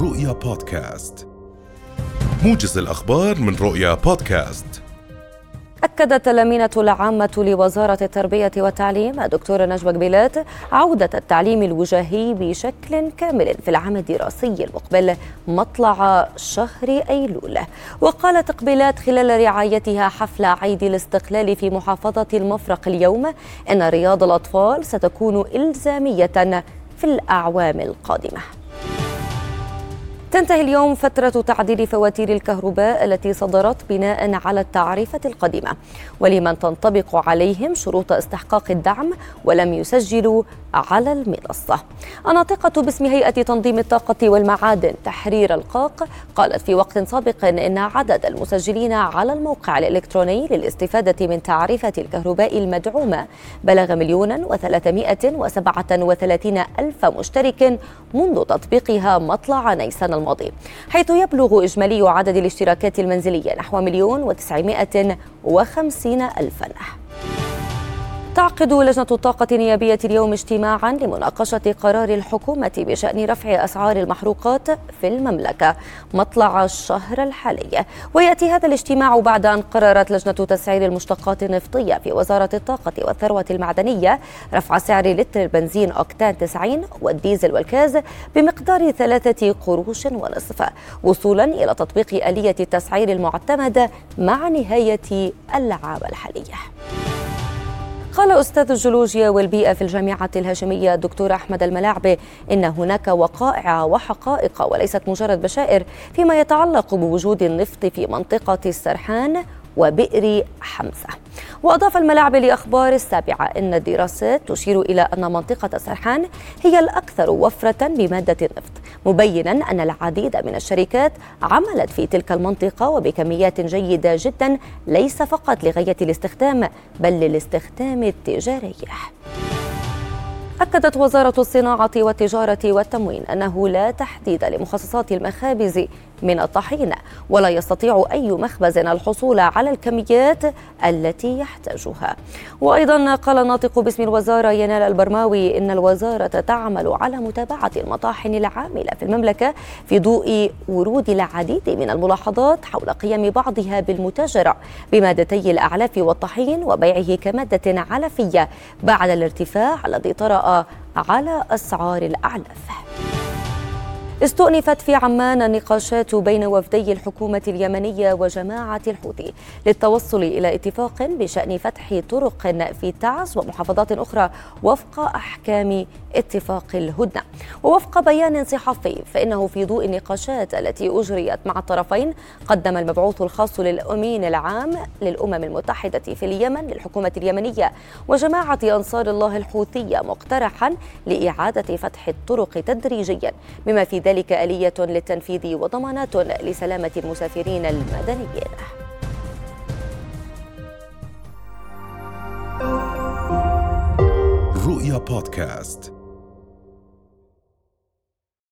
رؤيا بودكاست. موجز الأخبار من رؤيا بودكاست. أكدت الأمينة العامة لوزارة التربية والتعليم الدكتورة نجوى قبيلات عودة التعليم الوجاهي بشكل كامل في العام الدراسي المقبل مطلع شهر أيلول. وقالت قبيلات خلال رعايتها حفل عيد الاستقلال في محافظة المفرق اليوم أن رياض الأطفال ستكون إلزامية في الأعوام القادمة. تنتهي اليوم فترة تعديل فواتير الكهرباء التي صدرت بناء على التعريفة القديمة ولمن تنطبق عليهم شروط استحقاق الدعم ولم يسجلوا على المنصة الناطقة باسم هيئة تنظيم الطاقة والمعادن تحرير القاق. قالت في وقت سابق إن عدد المسجلين على الموقع الإلكتروني للاستفادة من تعرفة الكهرباء المدعومة بلغ مليون وثلاثمائة وسبعة وثلاثين ألف مشترك منذ تطبيقها مطلع نيسان الماضي حيث يبلغ إجمالي عدد الاشتراكات المنزلية نحو مليون وتسعمائة وخمسين ألفاً. تعقد لجنة الطاقة النيابية اليوم اجتماعا لمناقشة قرار الحكومة بشأن رفع أسعار المحروقات في المملكة مطلع الشهر الحالي. ويأتي هذا الاجتماع بعد أن قررت لجنة تسعير المشتقات النفطية في وزارة الطاقة والثروة المعدنية رفع سعر لتر البنزين أوكتان 90 والديزل والكاز بمقدار ثلاثة قروش ونصف وصولا إلى تطبيق آلية التسعير المعتمدة مع نهاية العام الحالي. قال أستاذ الجيولوجيا والبيئة في الجامعة الهاشمية الدكتور أحمد الملاعبي إن هناك وقائع وحقائق وليست مجرد بشائر فيما يتعلق بوجود النفط في منطقة السرحان وبئر حمزة. وأضاف الملاعب لأخبار السابعة أن الدراسات تشير إلى أن منطقة سرحان هي الأكثر وفرة بمادة النفط. مبينا أن العديد من الشركات عملت في تلك المنطقة وبكميات جيدة جدا ليس فقط لغاية الاستخدام بل للاستخدام التجاري. أكدت وزارة الصناعة والتجارة والتموين أنه لا تحديد لمخصصات المخابز من الطحين ولا يستطيع أي مخبز الحصول على الكميات التي يحتاجها. وأيضا قال الناطق باسم الوزارة ينال البرماوي إن الوزارة تعمل على متابعة المطاحن العاملة في المملكة في ضوء ورود العديد من الملاحظات حول قيام بعضها بالمتاجرة بمادتي الأعلاف والطحين وبيعه كمادة علفية بعد الارتفاع الذي طرأ على أسعار الأعلاف. استؤنفت في عمان النقاشات بين وفدي الحكومة اليمنية وجماعة الحوثي للتوصل إلى اتفاق بشأن فتح طرق في تعز ومحافظات أخرى وفق أحكام اتفاق الهدنة. ووفق بيان صحفي فإنه في ضوء النقاشات التي أجريت مع الطرفين قدم المبعوث الخاص للأمين العام للأمم المتحدة في اليمن للحكومة اليمنية وجماعة أنصار الله الحوثية مقترحا لإعادة فتح الطرق تدريجيا بما في ذلك آلية للتنفيذ وضمانات لسلامة المسافرين المدنيين. رؤيا بودكاست.